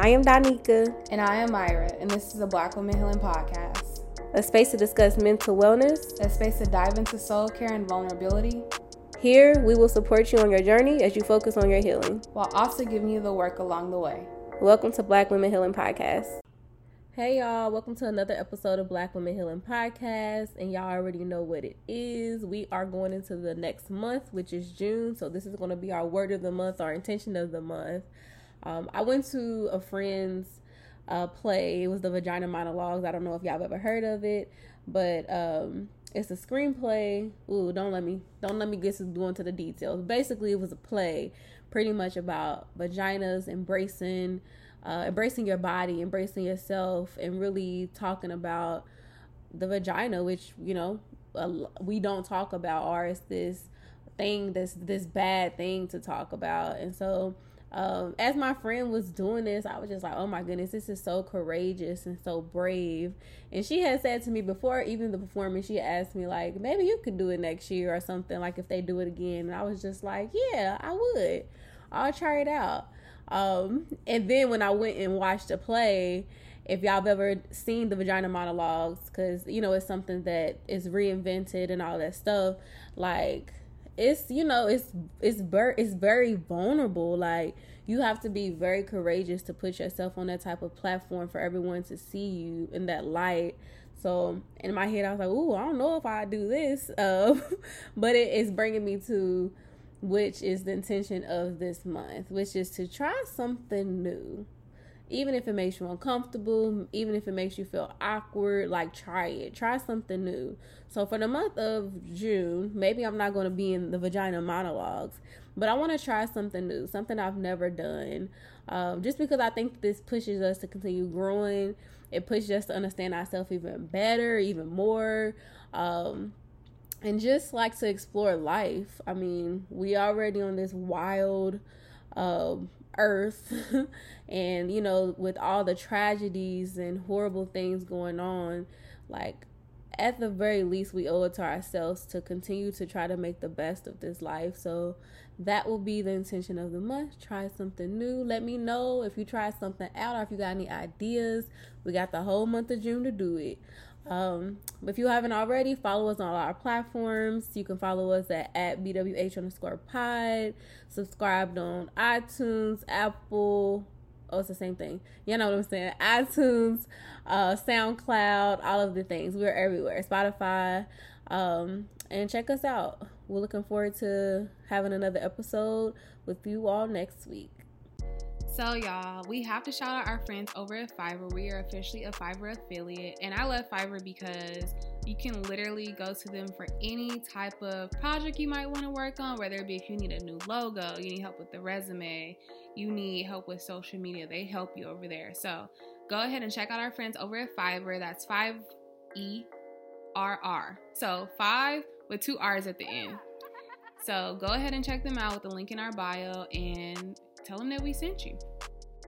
I am Donika. And I am Myra, and this is a Black Women Healing Podcast. A space to discuss mental wellness, a space to dive into soul care and vulnerability. Here, we will support you on your journey as you focus on your healing, while also giving you the work along the way. Welcome to Black Women Healing Podcast. Hey y'all, welcome to another episode of Black Women Healing Podcast. And y'all already know what it is. We are going into the next month, which is June. So this is going to be our word of the month, our intention of the month. Um, I went to a friend's uh, play. It was the Vagina Monologues. I don't know if y'all have ever heard of it, but um, it's a screenplay. Ooh, don't let me don't let me get into the details. Basically, it was a play, pretty much about vaginas embracing uh, embracing your body, embracing yourself, and really talking about the vagina, which you know we don't talk about, or it's this thing, this this bad thing to talk about, and so. Um, as my friend was doing this, I was just like, oh my goodness, this is so courageous and so brave. And she had said to me before even the performance, she asked me, like, maybe you could do it next year or something, like if they do it again. And I was just like, yeah, I would. I'll try it out. Um, and then when I went and watched the play, if y'all have ever seen the vagina monologues, because you know it's something that is reinvented and all that stuff, like it's you know it's it's very it's very vulnerable. Like you have to be very courageous to put yourself on that type of platform for everyone to see you in that light. So in my head, I was like, "Ooh, I don't know if I do this," uh, but it is bringing me to which is the intention of this month, which is to try something new. Even if it makes you uncomfortable, even if it makes you feel awkward, like try it. Try something new. So for the month of June, maybe I'm not going to be in the vagina monologues, but I want to try something new, something I've never done. Um, just because I think this pushes us to continue growing, it pushes us to understand ourselves even better, even more. Um, and just like to explore life. I mean, we already on this wild uh, earth, and you know, with all the tragedies and horrible things going on, like at the very least, we owe it to ourselves to continue to try to make the best of this life. So that will be the intention of the month. Try something new. Let me know if you try something out or if you got any ideas. We got the whole month of June to do it. Um, if you haven't already, follow us on all our platforms. You can follow us at, at BWH underscore pod. Subscribe on iTunes, Apple. Oh, it's the same thing. You know what I'm saying? iTunes, uh, SoundCloud, all of the things. We're everywhere. Spotify. Um, and check us out. We're looking forward to having another episode with you all next week. So, y'all, we have to shout out our friends over at Fiverr. We are officially a Fiverr affiliate, and I love Fiverr because you can literally go to them for any type of project you might want to work on, whether it be if you need a new logo, you need help with the resume, you need help with social media, they help you over there. So, go ahead and check out our friends over at Fiverr. That's 5 E R R. So, 5 with two R's at the end. So, go ahead and check them out with the link in our bio and tell them that we sent you.